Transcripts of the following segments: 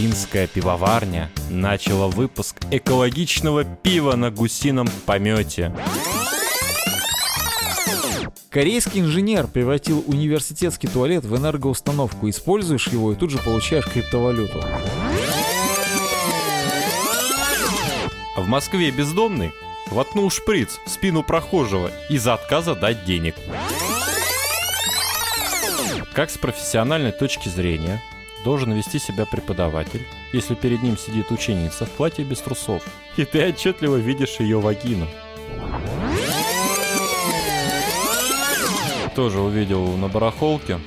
Финская пивоварня начала выпуск экологичного пива на гусином помете. Корейский инженер превратил университетский туалет в энергоустановку. Используешь его и тут же получаешь криптовалюту. В Москве бездомный воткнул шприц в спину прохожего из-за отказа дать денег. Как с профессиональной точки зрения должен вести себя преподаватель, если перед ним сидит ученица в платье без трусов, и ты отчетливо видишь ее вагину. Тоже увидел на барахолке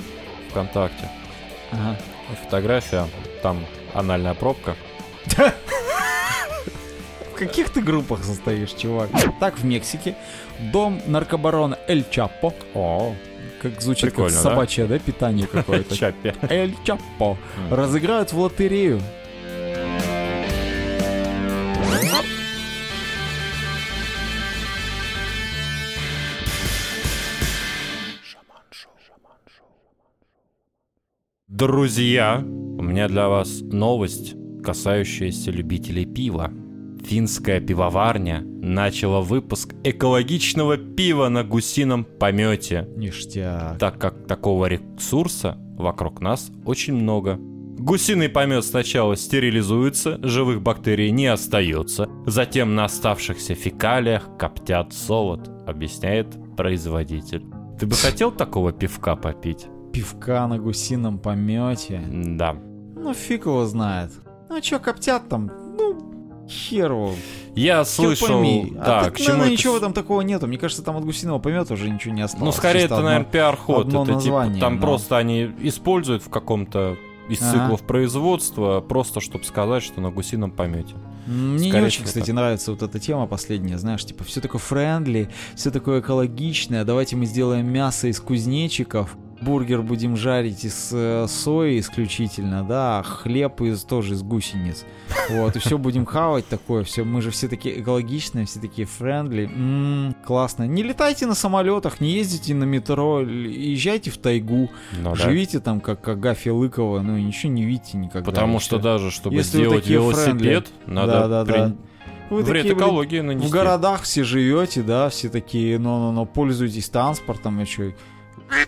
ВКонтакте Ага. фотография, там анальная пробка. В каких ты группах состоишь, чувак? Так, в Мексике дом наркобарона Эль Чапо. О, как звучит Прикольно, как да? собачье, да, питание какое-то. Чаппи. Эль Чапо. Разыграют в лотерею. Друзья, у меня для вас новость, касающаяся любителей пива. Финская пивоварня начала выпуск экологичного пива на гусином помете, Ништяк. так как такого ресурса вокруг нас очень много. Гусиный помет сначала стерилизуется, живых бактерий не остается, затем на оставшихся фекалиях коптят солод, объясняет производитель. Ты бы хотел такого пивка попить? Пивка на гусином помете. Да. Ну, фиг его знает. Ну, а чё, коптят там? Ну, хер его. Я слышал, пойми. да, а так, к чему наверное, это ничего этом такого нету. Мне кажется, там от гусиного помета уже ничего не осталось. Ну, скорее, Чисто это, наверное, пиар-ход. Это типа, название, там но- просто они используют в каком-то из Ага. циклов производства, просто чтобы сказать, что на гусином помете. Мне не Скорее очень, всего, кстати, так. нравится вот эта тема последняя, знаешь, типа все такое friendly, все такое экологичное, давайте мы сделаем мясо из кузнечиков, бургер будем жарить из э, сои исключительно, да, а хлеб из тоже из гусениц. Вот, и все будем хавать такое, все, мы же все такие экологичные, все такие friendly. М, классно. Не летайте на самолетах, не ездите на метро, езжайте в тайгу, Ну, да. живите там как Агафья Лыкова, ну ничего не видите никогда. Потому и что даже, чтобы Если сделать велосипед, надо Да-да-да. при- Вы вред такие, экологии нанести. в городах все живете, да, все такие, но-но-но, пользуйтесь транспортом и что.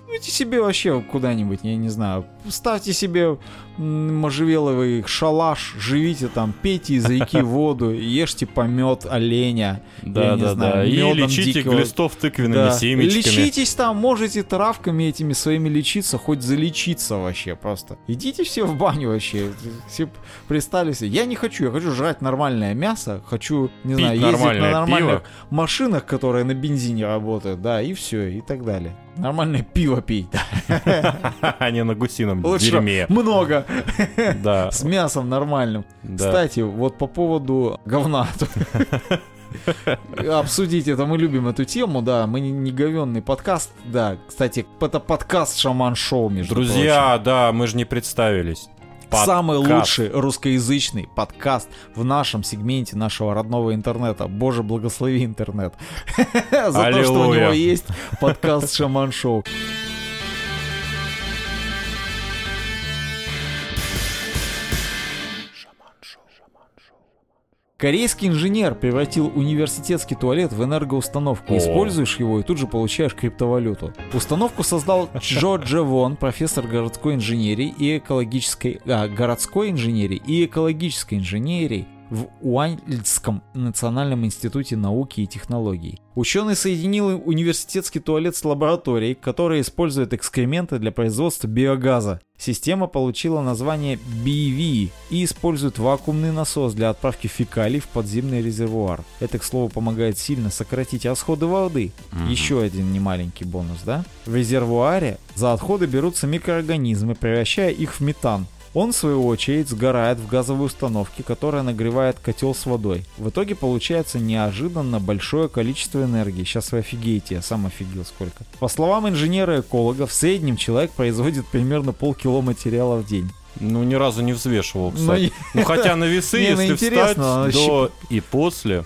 Идите себе вообще куда-нибудь, я не знаю. Ставьте себе можжевеловый шалаш, живите там, пейте из реки воду, ешьте помет оленя. Да, я не да, знаю, да. И лечите дикого- глистов тыквенными Да. семечками. Лечитесь там, можете травками этими своими лечиться, хоть залечиться вообще просто. Идите все в баню вообще. Все пристали себе. Я не хочу, я хочу жрать нормальное мясо, хочу, не Пить знаю, ездить на нормальных пиво. машинах, которые на бензине работают, да, и все, и так далее. Нормальное пиво пить, да. А не на гусином дерьме. много, Да, с мясом нормальным. да. Кстати, вот по поводу говна. Обсудить это, мы любим эту тему, да, мы не, не говенный подкаст, да, кстати, это подкаст Шаман Шоу, между прочим. Друзья, да, мы же не представились. Самый Подкаст. лучший русскоязычный подкаст в нашем сегменте нашего родного интернета. Боже, благослови интернет. За то, что у него есть подкаст Шаман Шоу. Корейский инженер превратил университетский туалет в энергоустановку. О. Используешь его и тут же получаешь криптовалюту. Установку создал Джо Джевон, профессор городской инженерии и экологической... а, городской инженерии и экологической инженерии в Уайльдском национальном институте науки и технологий. Ученый соединил университетский туалет с лабораторией, которая использует экскременты для производства биогаза. Система получила название BV и использует вакуумный насос для отправки фекалий в подземный резервуар. Это, к слову, помогает сильно сократить расходы воды. Мгм. Еще один немаленький бонус, да? В резервуаре за отходы берутся микроорганизмы, превращая их в метан. Он, в свою очередь, сгорает в газовой установке, которая нагревает котел с водой. В итоге получается неожиданно большое количество энергии. Сейчас вы офигеете, я сам офигел сколько. По словам инженера-эколога, в среднем человек производит примерно полкило материала в день. Ну, ни разу не взвешивал, Ну, кстати. и- Ну, хотя на весы, ну, если встать а до и после,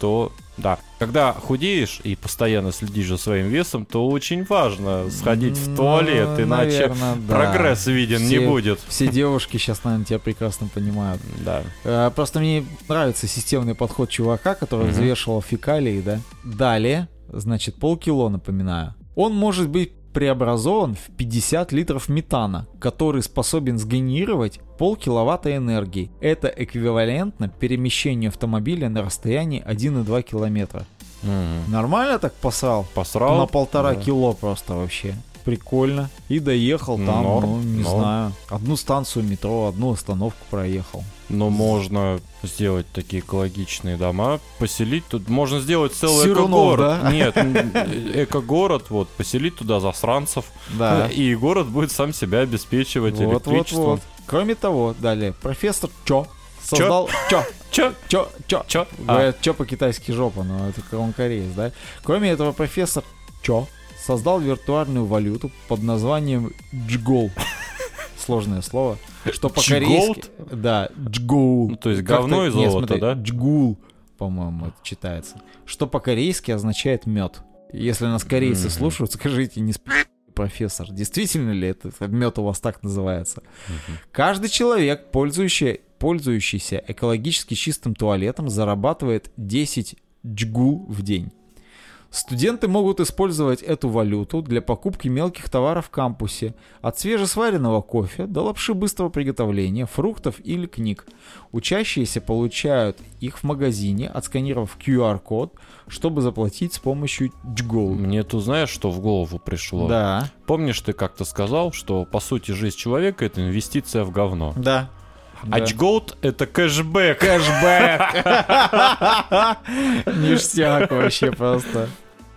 то да. Когда худеешь и постоянно следишь за своим весом, то очень важно сходить в туалет, Ну, иначе наверно, да. прогресс виден не Все- будет. Все девушки сейчас, наверное, тебя прекрасно понимают. Да. Э, Просто мне нравится системный подход чувака, который Мгм. взвешивал фекалии, да. Далее, значит, полкило, напоминаю. Он может быть преобразован в 50 литров метана, который способен сгенерировать полкиловатта энергии. Это эквивалентно перемещению автомобиля на расстоянии 1,2 километра. Мгм. Нормально так посрал? Посрал? На полтора Да. кило просто вообще. Прикольно. И доехал там, Норм, ну, не норм. знаю, одну станцию метро, одну остановку проехал. Но можно сделать такие экологичные дома, поселить тут. Можно сделать целый Сирунов, эко-город. да? Нет, э, эко-город, вот, поселить туда засранцев. Да. И город будет сам себя обеспечивать Вот, вот, электричеством. вот. Кроме того, далее, профессор Чо создал... Чо? Чо, Чо. Чё? А, Говорят, Чо по-китайски жопа, но это он кореец, да? Кроме этого, профессор Чо создал виртуальную валюту под названием Джгол. Сложное слово. Что по-корейски... Да, Джгул. Ну, то есть говно и золото, да? Джгул, по-моему, это читается. Что по-корейски означает мед. Если нас корейцы слушают, скажите, не спи, профессор, действительно ли это мед у вас так называется? Каждый человек, пользующий, пользующийся экологически чистым туалетом, зарабатывает 10 джгул в день. Студенты могут использовать эту валюту для покупки мелких товаров в кампусе, от свежесваренного кофе до лапши быстрого приготовления, фруктов или книг. Учащиеся получают их в магазине, отсканировав QR-код, чтобы заплатить с помощью джгол. Мне тут знаешь, что в голову пришло? Да. Помнишь, ты как-то сказал, что по сути жизнь человека это инвестиция в говно. Да. А джгоут это кэшбэк. Кэшбэк. Ништяк вообще просто.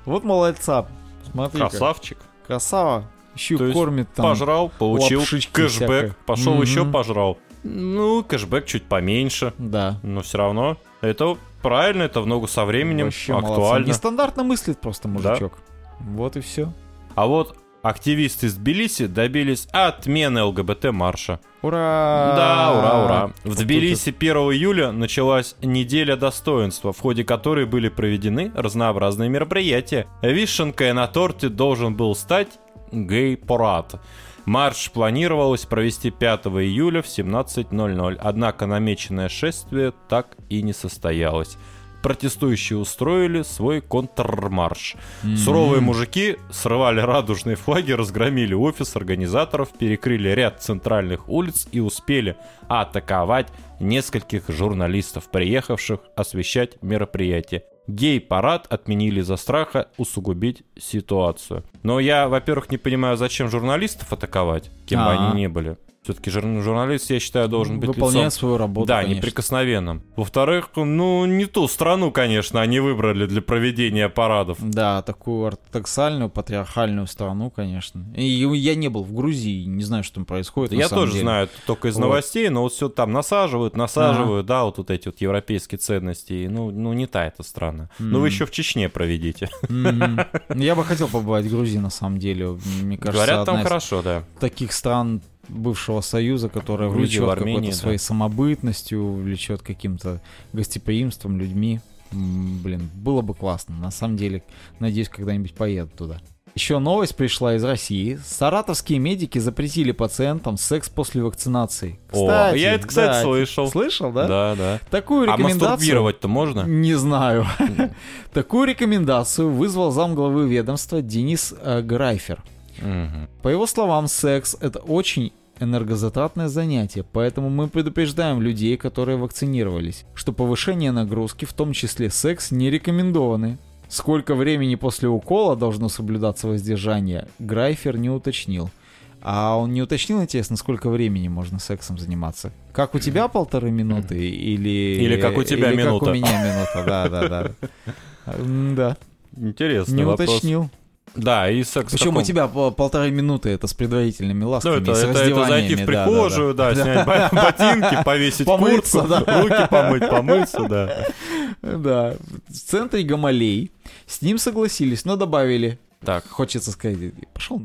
Вот молодца. Смотри. Красавчик. Красава. Еще То кормит там. пожрал, получил кэшбэк, пошел Мгм. еще пожрал. Ну, кэшбэк чуть поменьше, Да. но все равно это правильно, это в ногу со временем, Вообще молодцы. актуально. Нестандартно мыслит просто мужичок. Вот и все. А вот активисты из Тбилиси добились отмены ЛГБТ-марша. Ура! Да, ура, ура. В Вот Тбилиси 1 июля началась неделя достоинства, в ходе которой были проведены разнообразные мероприятия. Вишенкой на торте должен был стать гей-парад. Марш планировалось провести 5 июля в 17.00, однако намеченное шествие так и не состоялось. Протестующие устроили свой контрмарш. М. Суровые мужики срывали радужные флаги, разгромили офис организаторов, перекрыли ряд центральных улиц и успели атаковать нескольких журналистов, приехавших освещать мероприятие. Гей-парад отменили за страха усугубить ситуацию. Но я, во-первых, не понимаю, зачем журналистов атаковать, кем бы А. они ни были. Все-таки журналист, я считаю, должен быть Выполняет лицом свою работу, да, конечно. неприкосновенным. Во-вторых, ну, не ту страну, конечно, они выбрали для проведения парадов. Да, такую ортодоксальную, патриархальную страну, конечно. И я не был в Грузии, не знаю, что там происходит. Я тоже деле. знаю только из Вот. новостей, но вот все там насаживают, насаживают, да, вот, вот эти вот европейские ценности. И, Ну, ну не та эта страна. Ну, вы еще в Чечне проведите. Мгм. Я бы хотел побывать в Грузии, на самом деле. Мне кажется, Говорят, там хорошо, да. таких стран бывшего союза, которая Грузия, влечет какой-то да. своей самобытностью, влечет каким-то гостеприимством, людьми. Блин, было бы классно. На самом деле, надеюсь, когда-нибудь поеду туда. Еще новость пришла из России. Саратовские медики запретили пациентам секс после вакцинации. О, я это, кстати, да, слышал. Слышал, да? Да, да. Такую А рекомендацию... мастурбировать-то можно? Не знаю. Такую рекомендацию вызвал замглавы ведомства Денис э, Грайфер. Мгм. По его словам, секс это очень энергозатратное занятие, поэтому мы предупреждаем людей, которые вакцинировались, что повышение нагрузки, в том числе секс, не рекомендованы. Сколько времени после укола должно соблюдаться воздержание, Грайфер не уточнил. А он не уточнил, интересно, сколько времени можно сексом заниматься? Как у тебя полторы минуты или... Или как у тебя или минута. как у меня минута, да, да, да. М, Да, Интересный не вопрос. уточнил. Да, и секс Причем у каком- тебя по- полторы минуты это с предварительными Ну, ласками, это, с это, это зайти в раздеваниями, да, да, прихожую, да, снять бо- ботинки, повесить Помыться, куртку, да. руки помыть, помыться, да. да. Да, в центре Гамалей с ним согласились, но добавили, Так, хочется сказать, пошел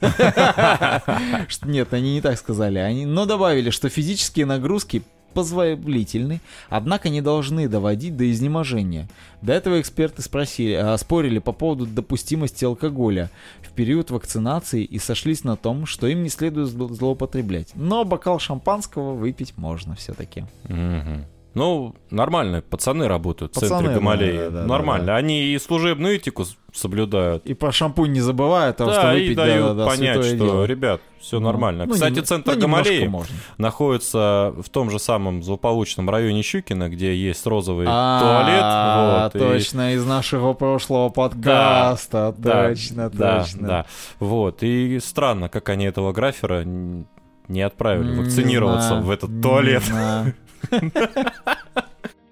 Нет, они не так сказали, они, но добавили, что физические нагрузки позволительны, однако не должны доводить до изнеможения. До этого эксперты спросили, а, спорили по поводу допустимости алкоголя в период вакцинации и сошлись на том, что им не следует зло- злоупотреблять. Но бокал шампанского выпить можно все-таки. Мгм. Ну, нормально, пацаны работают в Пацаны, центре Гамалеи. да, да, да, нормально. да. Они и служебную этику соблюдают. И про шампунь не забывают, потому да, что и выпить дают да, да, да, понять, что, дело. ребят, все Ну, нормально. ну, Кстати, центр ну, Гамалеи находится в том же самом злополучном районе Щукина, где есть розовый А, туалет. вот, и- точно, из нашего прошлого подкаста. Да, точно, да, точно. да. Вот. И странно, как они этого графера не отправили Не вакцинироваться знаю, в этот не туалет. знаю.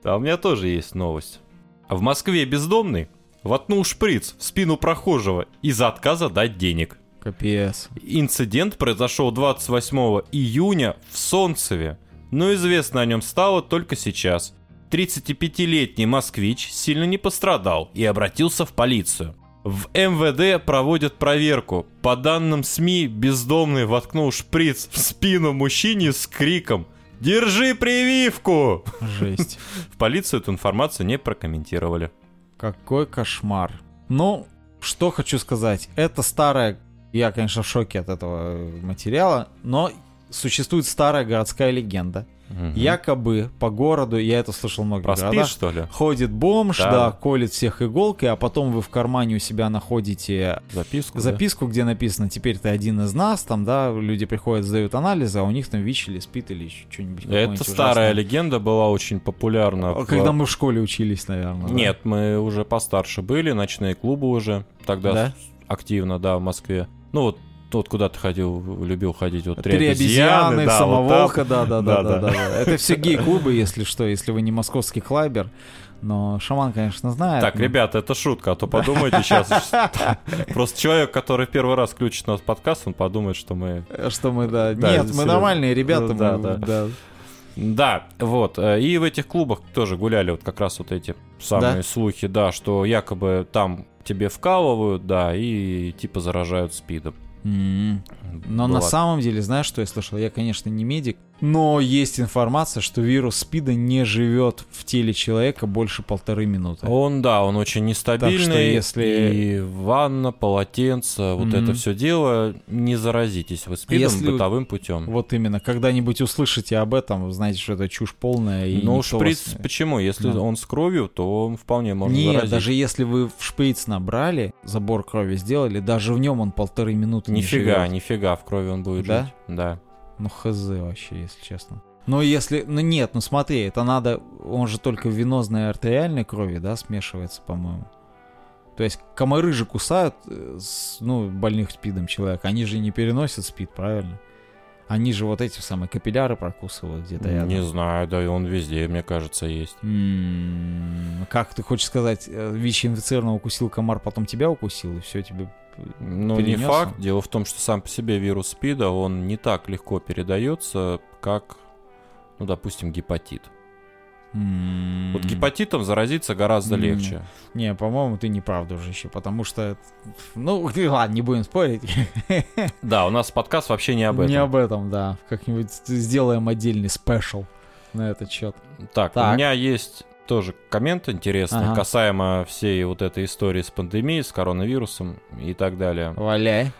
А у меня тоже есть новость. В Москве бездомный воткнул шприц в спину прохожего из-за отказа дать денег. Капец. Инцидент произошел 28 июня в Солнцеве, но известно о нем стало только сейчас. 35-летний москвич сильно не пострадал и обратился в полицию. В МВД проводят проверку. По данным СМИ, бездомный воткнул шприц в спину мужчине с криком «Держи прививку!». Жесть. В полицию эту информацию не прокомментировали. Какой кошмар. Ну, что хочу сказать. Это старая... Я, конечно, в шоке от этого материала, но существует старая городская легенда. Мгм. Якобы по городу, я это слышал много Про городах, что ли? ходит бомж, Да. да. колет всех иголкой, а потом вы в кармане у себя находите Записку? да? записку, где написано «Теперь ты один из нас», там, да, люди приходят, сдают анализы, а у них там ВИЧ или СПИД или еще что-нибудь. Это старая ужасное. легенда была очень популярна. в- Когда мы в школе учились, наверное. да? Нет, мы уже постарше были, ночные клубы уже тогда Да? активно, да, в Москве. Ну вот, вот куда ты ходил, любил ходить, вот Три, обезьяны, да, вот самоволка, там. да, да, да, Да, да, да. Это все гей-клубы, если что, если вы не московский клайбер. Но шаман, конечно, знает. Так, но- ребята, это шутка, а то подумайте сейчас. Просто человек, который первый раз включит наш подкаст, он подумает, что мы... Что мы, да. Да, Нет, мы нормальные ребята. Да, да. да. Да, вот. э, И в этих клубах тоже гуляли вот как раз вот эти самые Да? слухи, да, что якобы там тебе вкалывают, да, и типа заражают спидом. М. Но Была на самом деле, знаешь, что я слышал? Я, конечно, не медик, но есть информация, что вирус СПИДа не живет в теле человека больше полторы минуты. Он, да, он очень нестабильный. если- И ванна, полотенце, вот Мгм. это все дело, не заразитесь вы спидом Если- бытовым путем. Вот именно, когда-нибудь услышите об этом, знаете, что это чушь полная. И Ну, шприц, вас- почему? Если Да. он с кровью, то он вполне можно Нет, заразить. даже если вы в шприц набрали, забор крови сделали, даже в нем он полторы минуты не Нифига, живет. нифига, в крови он будет Да? жить. Да. Ну, хз вообще, если честно. Но если... Ну, нет, ну смотри, это надо... Он же только в венозной артериальной крови, да, смешивается, по-моему. То есть комары же кусают, э, с, ну, больных спидом человека. Они же не переносят спид, правильно? Они же вот эти самые капилляры прокусывают где-то рядом. Не знаю, да, и он везде, мне кажется, есть. М, Как ты хочешь сказать, э, ВИЧ-инфицированного укусил комар, потом тебя укусил, и все тебе... Ну, не факт. Дело в том, что сам по себе вирус СПИДа, он не так легко передается, как, ну, допустим, гепатит. М, Вот гепатитом заразиться гораздо М. легче. Не, по-моему, ты не прав, дружище, потому что... Ну, ладно, не будем спорить. Да, у нас подкаст вообще не об этом. Не об этом, да. Как-нибудь сделаем отдельный спешл на этот счет. Так, Так. у меня есть тоже коммент интересный Ага. касаемо всей вот этой истории с пандемией, с коронавирусом и так далее. Валяй.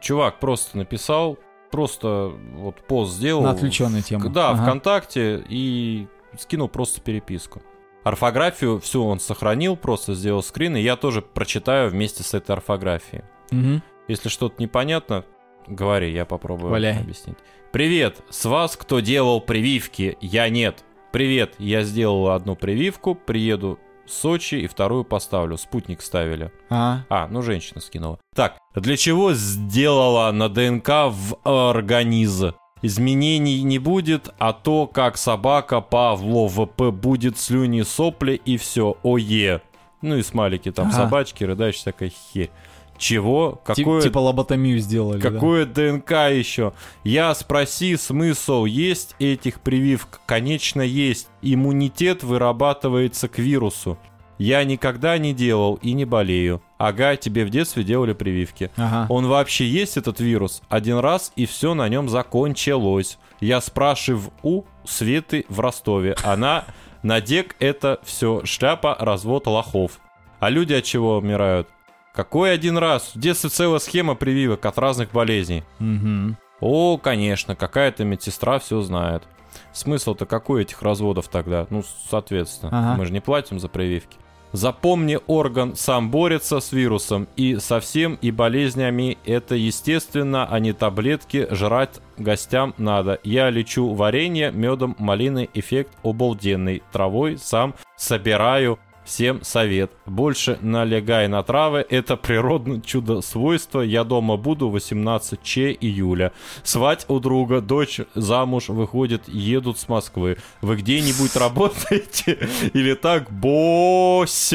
Чувак просто написал, просто вот пост сделал. На отвлеченную тему. Да, Ага. ВКонтакте и скинул просто переписку. Орфографию всю он сохранил, просто сделал скрин, и я тоже прочитаю вместе с этой орфографией. Мгм. Если что-то непонятно, говори, я попробую Валяй. объяснить. Привет, с вас кто делал прививки? Я нет. Привет, я сделал одну прививку, приеду в Сочи и вторую поставлю. Спутник ставили. А, А, ну женщина скинула. Так, для чего сделала на ДНК в организм? Изменений не будет, а то, как собака Павло ВП будет слюни сопли и все, ое. Ну и смайлики там, Ага. собачки, рыдаешь, всякая херь. Чего? Какое, типа лоботомию сделали, да? какое ДНК еще? Я спроси, смысл есть этих прививок? Конечно, есть. Иммунитет вырабатывается к вирусу. Я никогда не делал и не болею. Ага, тебе в детстве делали прививки. Ага. Он вообще есть, этот вирус? Один раз, и все на нем закончилось. Я спрашиваю у Светы в Ростове. Она на дек это все шляпа, развод лохов. А люди от чего умирают? Какой один раз? В детстве целая схема прививок от разных болезней. Мгм. О, конечно, какая-то медсестра все знает. Смысл-то какой этих разводов тогда? Ну, соответственно, Ага. мы же не платим за прививки. Запомни, орган сам борется с вирусом и со всем и болезнями. Это естественно, а не таблетки. Жрать гостям надо. Я лечу варенье, медом, малиной, эффект обалденный. Травой сам собираю. Всем совет. Больше налегай на травы. Это природное чудо свойство. Я дома буду 18 че июля. Свать у друга, дочь замуж выходит, едут с Москвы. Вы где-нибудь работаете? Или так, босс?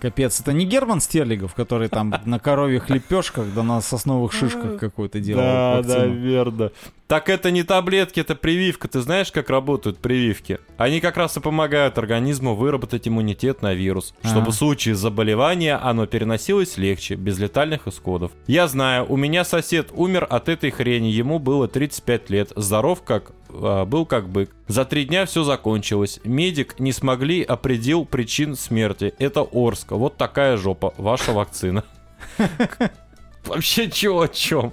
Капец, это не Герман Стерлигов, который там на коровьих лепешках да на сосновых шишках какую-то делал Да, вакцину? верно. Так это не таблетки, это прививка. Ты знаешь, как работают прививки? Они как раз и помогают организму выработать иммунитет на вирус, чтобы в случае заболевания оно переносилось легче, без летальных исходов. Я знаю, у меня сосед умер от этой хрени, ему было 35 лет, здоров как был как бык. За три дня все закончилось. Медик не смогли определил причин смерти. Это Орск. Вот такая жопа. Ваша вакцина. Вообще чего о чем?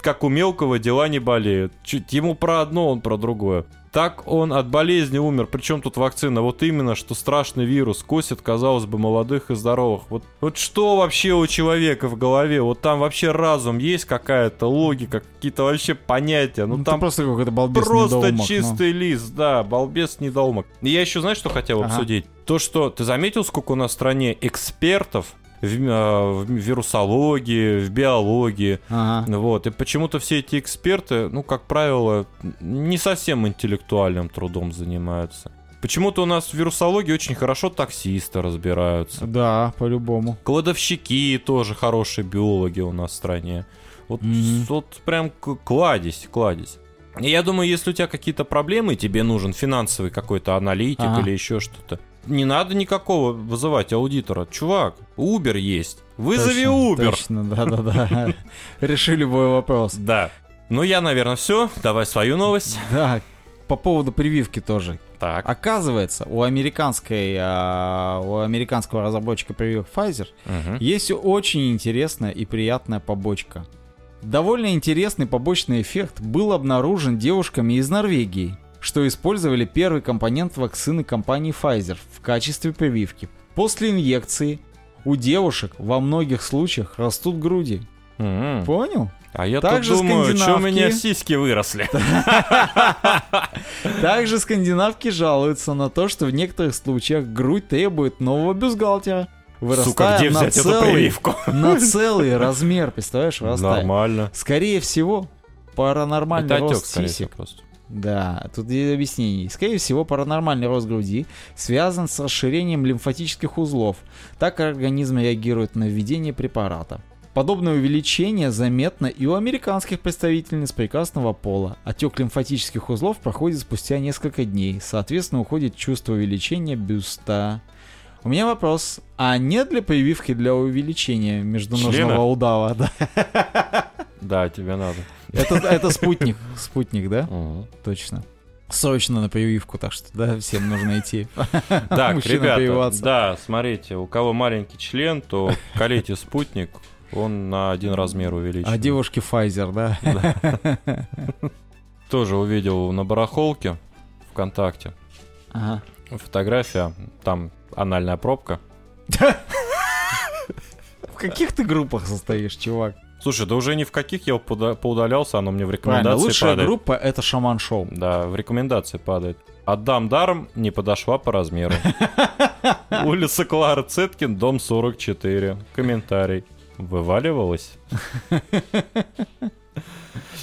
Как у мелкого дела не болеют. Чуть ему про одно, он про другое. Так он от болезни умер. Причем тут вакцина? Вот именно, что страшный вирус косит, казалось бы, молодых и здоровых. Вот, вот что вообще у человека в голове? Вот там вообще разум есть какая-то логика, какие-то вообще понятия. Ну, Ну, там просто какой-то балбес Просто недоумок, ну. чистый лист, да, балбес недоумок. И я еще, знаешь, что хотел Ага. обсудить? То, что ты заметил, сколько у нас в стране экспертов в, э, в вирусологии, в биологии, Ага. вот, и почему-то все эти эксперты, ну, как правило, не совсем интеллектуальным трудом занимаются. Почему-то у нас в вирусологии очень хорошо таксисты разбираются. Да, по-любому. Кладовщики тоже хорошие биологи у нас в стране. Вот, Мгм. вот прям кладезь, кладезь. Я думаю, если у тебя какие-то проблемы, тебе нужен финансовый какой-то аналитик Ага. или еще что-то, не надо никакого вызывать аудитора. Чувак, Uber есть. Вызови Точно, Uber. Точно, да-да-да. Реши любой вопрос. Да. Ну, я, наверное, все. Давай свою новость. Да, по поводу прививки тоже. Так. Оказывается, у американской, а, у американского разработчика прививок Pfizer Мгм. есть очень интересная и приятная побочка. Довольно интересный побочный эффект был обнаружен девушками из Норвегии, что использовали первый компонент вакцины компании Pfizer в качестве прививки. После инъекции у девушек во многих случаях растут груди. М. Понял? А я Также тут думаю, что у скандинавки. меня сиськи выросли. Также скандинавки жалуются на то, что в некоторых случаях грудь требует нового бюстгальтера. Сука, Вырастая где на взять эту целый, прививку? на целый размер, представляешь, вырастает. Нормально. Скорее всего, паранормальный Это отек, рост всего, сисек. просто. Да, тут и объяснение. Скорее всего, паранормальный рост груди связан с расширением лимфатических узлов. Так организм реагирует на введение препарата. Подобное увеличение заметно и у американских представительниц прекрасного пола. Отек лимфатических узлов проходит спустя несколько дней. Соответственно, уходит чувство увеличения бюста. У меня вопрос. А нет ли прививки для увеличения междуножного Члена? удава? Да. Да, тебе надо. Это, это спутник. Спутник, да? Мгм. Точно. Срочно на прививку, так что, да, всем нужно идти. Так, ребята, да, смотрите, у кого маленький член, то колите спутник, он на один размер увеличен. А девушки Pfizer, да? Тоже увидел на барахолке ВКонтакте Ага. фотография, там анальная пробка. В каких ты группах состоишь, чувак? Слушай, да уже ни в каких я поудалялся, оно мне в Правильно, рекомендации лучшая падает. группа это Шаман Шоу. Да, в рекомендации падает. Отдам даром, не подошла по размеру. Улица Клара Цеткин, дом 44. Комментарий. Вываливалась?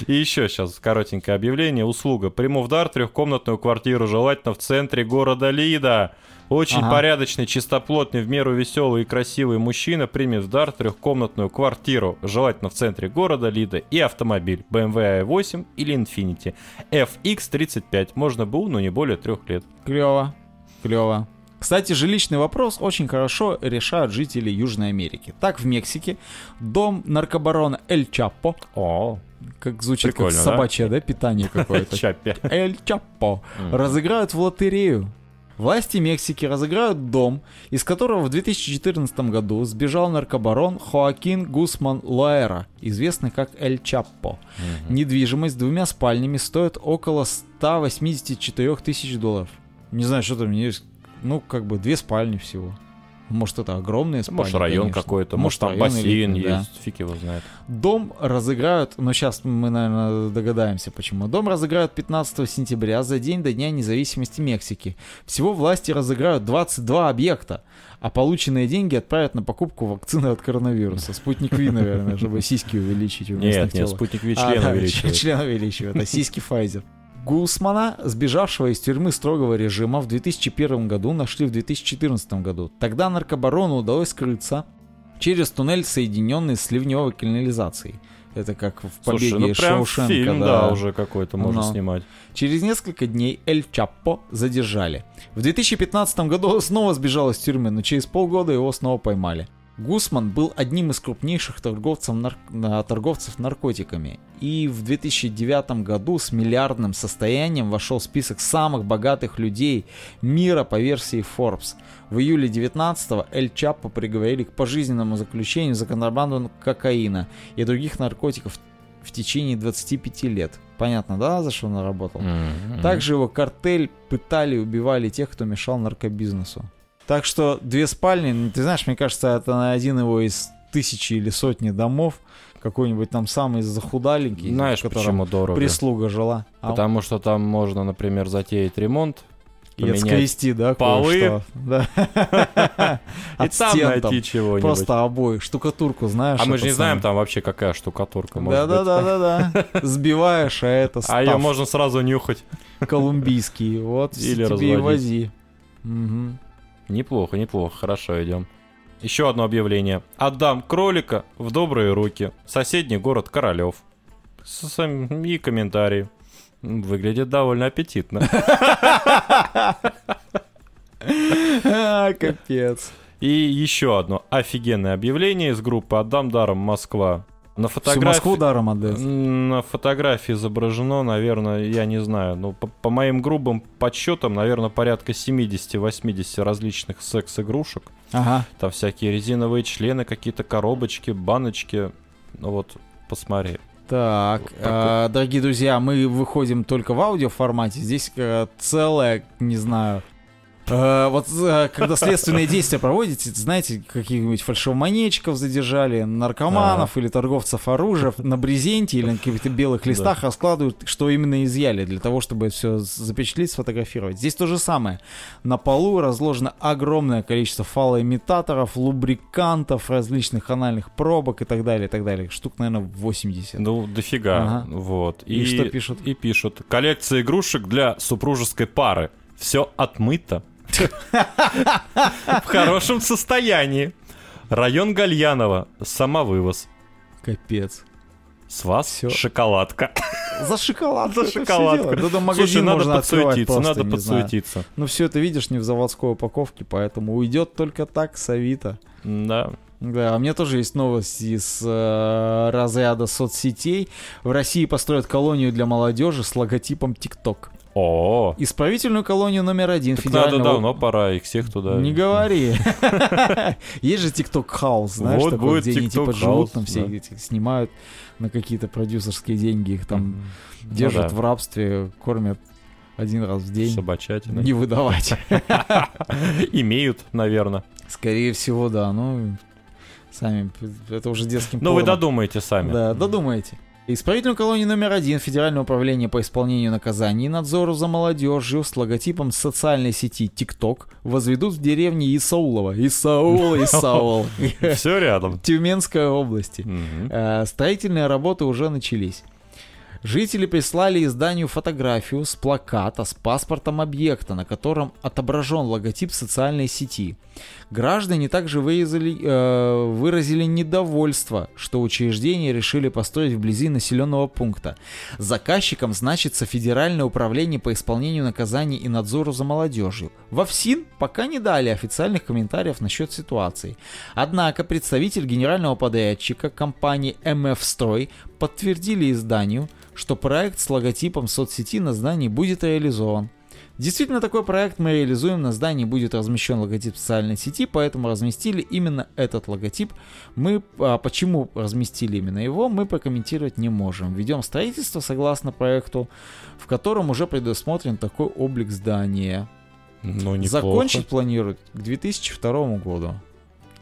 И еще сейчас коротенькое объявление. Услуга. Приму в дар трехкомнатную квартиру, желательно в центре города Лида. Очень Ага. порядочный, чистоплотный, в меру веселый и красивый мужчина примет в дар трехкомнатную квартиру, желательно в центре города Лида, и автомобиль BMW i8 или Infiniti FX35. Можно БУ, но не более трех лет. Клево. Клево. Кстати, жилищный вопрос очень хорошо решают жители Южной Америки. Так, в Мексике дом наркобарона Эль Чапо, О, как звучит Прикольно, как да? собачье, да, питание какое-то. Эль Чапо разыграют в лотерею. Власти Мексики разыграют дом, из которого в 2014 году сбежал наркобарон Хоакин Гусман Лоэра, известный как Эль Чаппо. Недвижимость с двумя спальнями стоит около 184 тысяч долларов. Не знаю, что там есть. Ну, как бы две спальни всего. Может, это огромные спальни, Может, район какой-то, может, там район бассейн да. есть, фиг его знает. Дом разыграют, ну сейчас мы, наверное, догадаемся почему. Дом разыграют 15 сентября за день до Дня независимости Мексики. Всего власти разыграют 22 объекта, а полученные деньги отправят на покупку вакцины от коронавируса. Спутник Ви, наверное, чтобы сиськи увеличить Нет, нет, спутник Ви А, член да, увеличивает. Член увеличивает, а сиськи Pfizer. Гусмана, сбежавшего из тюрьмы строгого режима, в 2001 году нашли в 2014 году. Тогда наркобарону удалось скрыться через туннель, соединенный с ливневой канализацией. Это как в Слушай, побеге ну прям Шоушенка. фильм, да, уже какой-то можно Ну. снимать. Через несколько дней Эль Чаппо задержали. В 2015 году снова сбежал из тюрьмы, но через полгода его снова поймали. Гусман был одним из крупнейших торговцев, нар- на- торговцев наркотиками и в 2009 году с миллиардным состоянием вошел в список самых богатых людей мира по версии Forbes. В июле 19 Эль Чаппо приговорили к пожизненному заключению за контрабанду кокаина и других наркотиков в течение 25 лет. Понятно, да, за что он работал? Мгм. Также его картель пытали и убивали тех, кто мешал наркобизнесу. Так что две спальни, ты знаешь, мне кажется, это на один его из тысячи или сотни домов, какой-нибудь там самый захудаленький, Знаешь, в почему дорого? прислуга жила. А Потому что там можно, например, затеять ремонт, и отскрести, да, полы. Да. и там найти чего-нибудь. Просто обои, штукатурку, знаешь. А мы же не знаем там вообще какая штукатурка может быть. да, да, да, да. Сбиваешь, а это А ее можно сразу нюхать. колумбийский. Вот Или тебе и разводить. вози. Неплохо, неплохо, хорошо идем. Еще одно объявление. Отдам кролика в добрые руки. Соседний город Королев. И комментарии. Выглядит довольно аппетитно. Капец. И еще одно офигенное объявление из группы «Отдам даром Москва». На Всю фотографии... Москву даром отдает. На фотографии изображено, наверное, я не знаю, ну, по, по моим грубым подсчетам, наверное, порядка 70-80 различных секс-игрушек. Ага. Там всякие резиновые члены, какие-то коробочки, баночки. Ну вот, посмотри. Так, Вот э, дорогие друзья, мы выходим только в аудио формате. Здесь э, целое, не знаю. Э, вот э, когда следственные действия проводите, знаете, каких-нибудь фальшивомонетчиков задержали, наркоманов или торговцев оружия на брезенте или на каких-то белых листах раскладывают, что именно изъяли, для того, чтобы все запечатлеть, сфотографировать. Здесь то же самое. На полу разложено огромное количество фалоимитаторов, лубрикантов, различных анальных пробок и так далее, и так далее. Штук, наверное, 80. Ну, дофига. Ага. Вот. И что пишут? И пишут. Коллекция игрушек для супружеской пары. Все отмыто. В хорошем состоянии. Район Гальянова. Самовывоз. Капец. С вас Всё. шоколадка. За шоколад. За шоколадку. Да Слушай, магазин надо можно подсуетиться, просто, надо не знаю. подсуетиться. Ну все это видишь не в заводской упаковке, поэтому уйдет только так с Авито. Да. Да, а у меня тоже есть новость из э, разряда соцсетей. В России построят колонию для молодежи с логотипом ТикТок. О, Исправительную колонию номер один так надо давно пора их всех туда. Не говори. Есть же TikTok House, знаешь, Вот такой, будет где они типа живут, там все снимают на какие-то продюсерские деньги, их там. Ну держат в рабстве, кормят один раз в день. Собачатина. Не выдавать. Имеют, наверное. Скорее всего, да. Ну, сами, это уже детским Ну, вы додумаете сами. Да, додумайте. Исправительную колонию номер один Федерального управления по исполнению наказаний и надзору за молодежью с логотипом социальной сети TikTok возведут в деревне Исаулово. Исаул, Исаул. Все рядом. Тюменской области. Э, Строительные работы уже начались. Жители прислали изданию фотографию с плаката с паспортом объекта, на котором отображен логотип социальной сети. Граждане также выразили, э, выразили недовольство, что учреждение решили построить вблизи населенного пункта. Заказчиком значится Федеральное управление по исполнению наказаний и надзору за молодежью. Во ФСИН пока не дали официальных комментариев насчет ситуации. Однако представитель генерального подрядчика компании МФ Строй подтвердили изданию, что проект с логотипом соцсети на здании будет реализован. Действительно, такой проект мы реализуем, на здании будет размещен логотип социальной сети, поэтому разместили именно этот логотип. Мы, а почему разместили именно его, мы прокомментировать не можем. Ведем строительство согласно проекту, в котором уже предусмотрен такой облик здания. Ну, неплохо. Закончить планируют к 2002 году.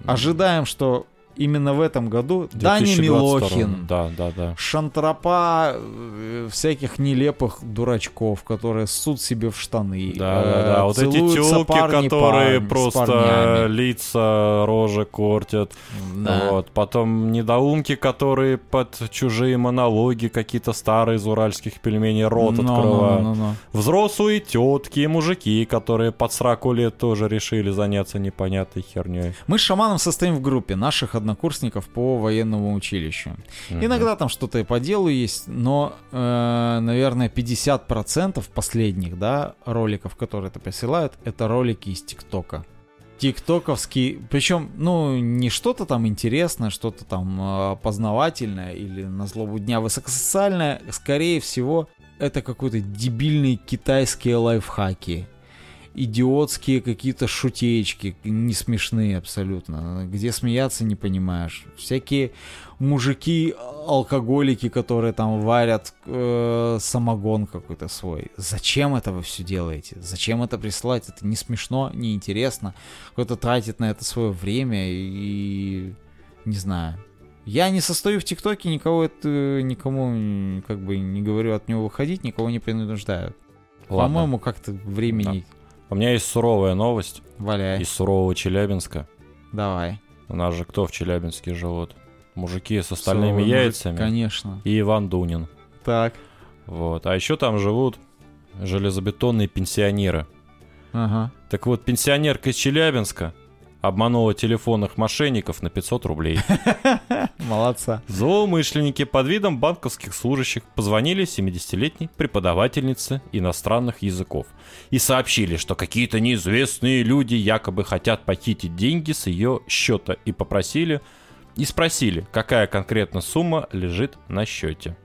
Ожидаем, что именно в этом году 2022. Милохин, Да, да, да. шантропа э, всяких нелепых дурачков, которые ссут себе в штаны. Да, э, да, да. Вот эти парни которые пар- с просто лица, рожи кортят. Да. Вот. Потом недоумки, которые под чужие монологи какие-то старые из уральских пельменей рот Ну, ну, открывают. ну, ну, ну. Взрослые тетки и мужики, которые под сраку лет тоже решили заняться непонятной херней. Мы с шаманом состоим в группе наших однокурсников по военному училищу. Иногда там что-то и по делу есть, но, э, наверное, 50% последних, да, роликов, которые это присылают, это ролики из ТикТока. Тиктоковский, причем, ну, не что-то там интересное, что-то там э, познавательное или на злобу дня высокосоциальное, скорее всего, это какой-то дебильные китайские лайфхаки идиотские какие-то шутеечки, не смешные абсолютно, где смеяться не понимаешь. Всякие мужики, алкоголики, которые там варят э, самогон какой-то свой. Зачем это вы все делаете? Зачем это присылать? Это не смешно, не интересно. Кто-то тратит на это свое время и не знаю. Я не состою в ТикТоке, никого это, никому как бы не говорю от него выходить, никого не принуждаю. По-моему, как-то времени У меня есть суровая новость валяй. из сурового Челябинска. Давай. У нас же кто в Челябинске живут? Мужики с остальными Суровый мужик, яйцами Конечно. и Иван Дунин. Так. Вот. А еще там живут железобетонные пенсионеры. Ага. Так вот, пенсионерка из Челябинска обманула телефонных мошенников на 500 рублей. Молодца. Злоумышленники под видом банковских служащих позвонили 70-летней преподавательнице иностранных языков и сообщили, что какие-то неизвестные люди якобы хотят похитить деньги с ее счета и попросили и спросили, какая конкретно сумма лежит на счете.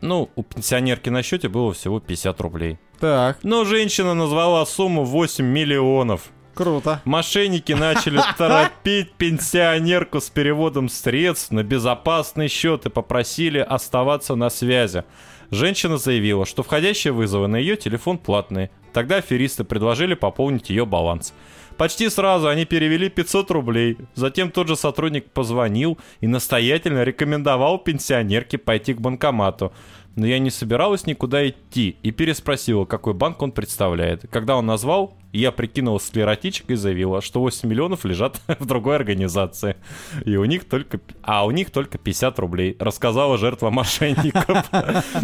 Ну, у пенсионерки на счете было всего 50 рублей. Так. Но женщина назвала сумму 8 миллионов. Круто. Мошенники начали торопить пенсионерку с переводом средств на безопасный счет и попросили оставаться на связи. Женщина заявила, что входящие вызовы на ее телефон платные. Тогда аферисты предложили пополнить ее баланс. Почти сразу они перевели 500 рублей. Затем тот же сотрудник позвонил и настоятельно рекомендовал пенсионерке пойти к банкомату. Но я не собиралась никуда идти и переспросила, какой банк он представляет. Когда он назвал, я прикинула склеротичек и заявила, что 8 миллионов лежат в другой организации. И у них только... А у них только 50 рублей, рассказала жертва мошенников.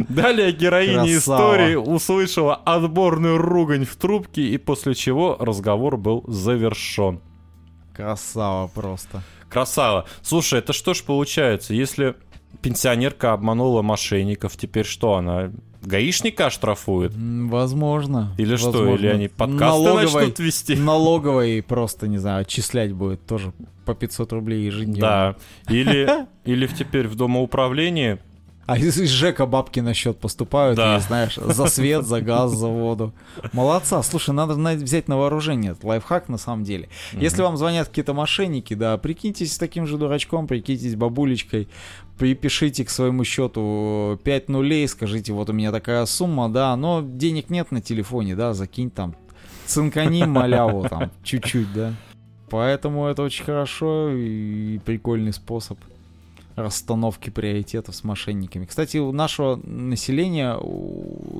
Далее героиня истории услышала отборную ругань в трубке, и после чего разговор был завершен. Красава просто. Красава. Слушай, это что ж получается, если пенсионерка обманула мошенников, теперь что, она гаишника оштрафует? М, Возможно. Или что, Возможно. или они подкасты Налоговой- начнут вести? Налоговой просто, не знаю, отчислять будет тоже по 500 рублей ежедневно. Да. Или, или теперь в домоуправлении А из, из ЖЭКа бабки на счет поступают, Да. и, знаешь, за свет, за газ, за воду. Молодца. Слушай, надо на- взять на вооружение. Это лайфхак на самом деле. Если вам звонят какие-то мошенники, да, прикиньтесь таким же дурачком, прикиньтесь бабулечкой, припишите к своему счету 5 нулей, скажите, вот у меня такая сумма, да, но денег нет на телефоне, да, закинь там, цинкани маляву там, чуть-чуть, да. Поэтому это очень хорошо и прикольный способ. Расстановки приоритетов с мошенниками. Кстати, у нашего населения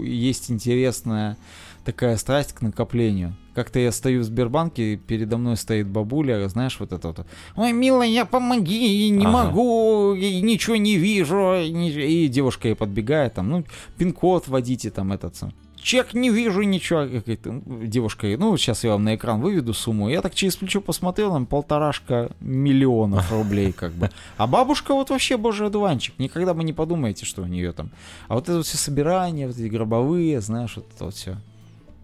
есть интересная такая страсть к накоплению. Как-то я стою в Сбербанке, передо мной стоит бабуля, знаешь, вот это вот. Ой, милая, помоги, не Ага. могу, ничего не вижу. и девушка ей подбегает, там, ну, пин-код вводите, там, этот. Чек не вижу ничего. Девушка, ну, сейчас я вам на экран выведу сумму. Я так через плечо посмотрел, там полторашка миллионов рублей, как бы. А бабушка вот вообще божий одуванчик. Никогда вы не подумаете, что у нее там. А вот это вот все собирания, вот эти гробовые, знаешь, вот это вот все.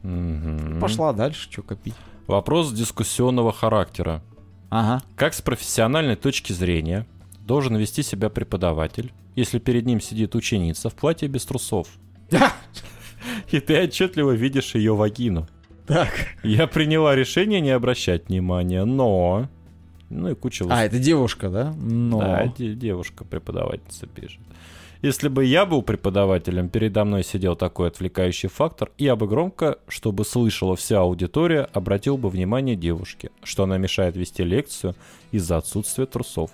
Мгм. Пошла дальше, что копить. Вопрос дискуссионного характера. Ага. Как с профессиональной точки зрения должен вести себя преподаватель, если перед ним сидит ученица в платье без трусов? И ты отчетливо видишь ее вагину. Так. Я приняла решение не обращать внимания, но... Ну и куча... А, это девушка, да? Но. Да, де- девушка преподавательница пишет. Если бы я был преподавателем, передо мной сидел такой отвлекающий фактор, я бы громко, чтобы слышала вся аудитория, обратил бы внимание девушке, что она мешает вести лекцию из-за отсутствия трусов.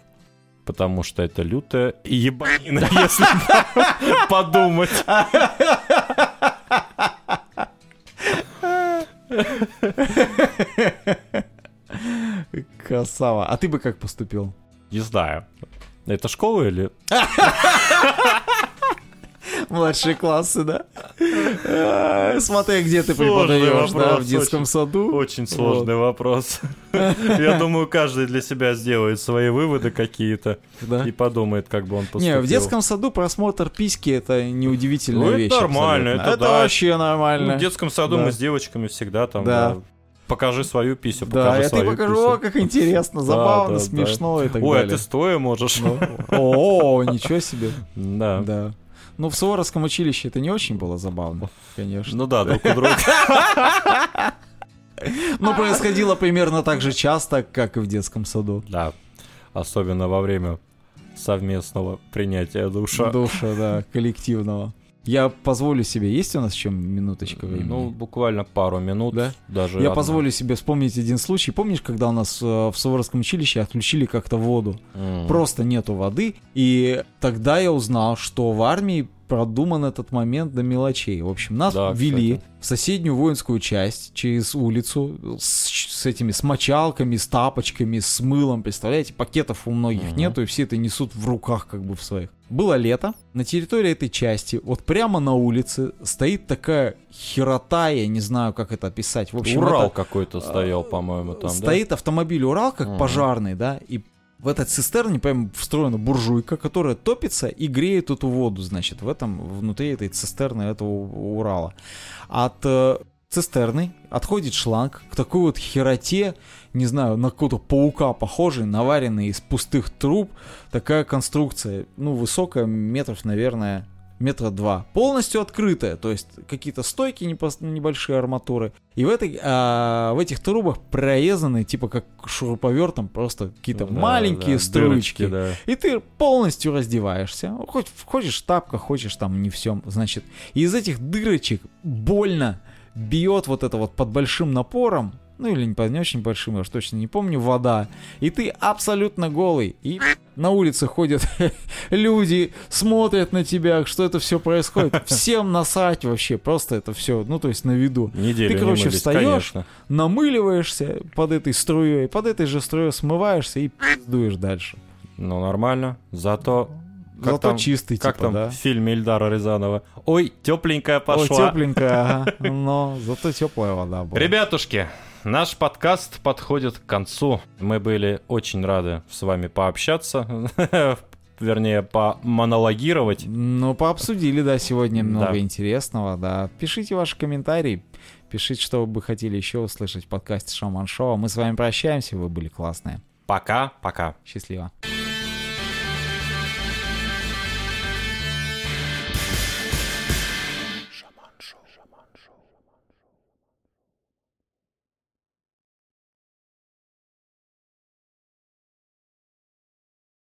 Потому что это лютая ебанина, если подумать. Красава. А ты бы как поступил? Не знаю. Это школа или... Младшие классы, да? А, Смотри, где ты преподаешь, да, в детском саду. Очень сложный вопрос. Я думаю, каждый для себя сделает свои выводы какие-то Да. и подумает, как бы он поступил. Не, в детском саду просмотр письки это неудивительная Ну, это вещь. нормально, абсолютно. это да. вообще Ну, нормально. в детском саду Да. мы с девочками всегда там, Да. да, покажи свою писю, Да, покажи я тебе свою покажу, писю. о, как интересно, Да, забавно, да, смешно и так Ой, а далее. ты стоя можешь. Ну, О, ничего себе. Да. Да. Ну, в Суворовском училище это не очень было забавно, конечно. Ну да, друг у друга. Но происходило примерно так же часто, как и в детском саду. Да. Особенно во время совместного принятия душа. Душа, да, коллективного. Я позволю себе, есть у нас еще минуточка времени? Ну, буквально пару минут. Да? Даже Я одна. позволю себе вспомнить один случай. Помнишь, когда у нас э, в Суворовском училище отключили как-то воду? М. Просто нету воды. И тогда я узнал, что в армии продуман этот момент до мелочей. В общем, нас Да, ввели кстати. в соседнюю воинскую часть через улицу с, с этими с мочалками, с тапочками, с мылом. Представляете, пакетов у многих Мгм. нету, и все это несут в руках как бы в своих. Было лето, на территории этой части, вот прямо на улице, стоит такая херота, я не знаю, как это описать. В общем, Урал это- какой-то стоял, по-моему, там, да? Стоит автомобиль Урал, как Мгм. пожарный, да, и в этой цистерне прям встроена буржуйка, которая топится и греет эту воду, значит, в этом, внутри этой цистерны этого Урала. От э, цистерны отходит шланг к такой вот хероте, не знаю, на какого-то паука похожий, наваренный из пустых труб, такая конструкция, ну, высокая, метров, наверное, метра два. Полностью открытая, то есть какие-то стойки небольшие арматуры. И в, этой, а, в этих трубах прорезаны, типа как шуруповертом, просто какие-то Да, маленькие да, струечки. да. И ты полностью раздеваешься. Хоть хочешь в тапках, хочешь там не всем. Значит, и из этих дырочек больно бьет вот это вот под большим напором. Ну или не под не очень большим, я уж точно не помню, вода. И ты абсолютно голый. И на улице ходят люди, смотрят на тебя, что это все происходит. Всем насрать вообще, просто это все, ну то есть на виду. Неделю Ты, короче, не мылись, встаешь, конечно. Намыливаешься под этой струей, под этой же струей смываешься и пиздуешь дальше. Ну, нормально. Зато... Как Зато там- чистый, Как типа, там да. в фильме Эльдара Рязанова? Ой, тепленькая пошла. тепленькая, ага. но зато теплая вода была. Ребятушки, наш подкаст подходит к концу. Мы были очень рады с вами пообщаться. Вернее, помонологировать. Ну, пообсудили, да, сегодня много Да. интересного, да. Пишите ваши комментарии, пишите, что вы бы хотели еще услышать в подкасте Шаман Шоу. Мы с вами прощаемся, вы были классные. Пока-пока. Счастливо.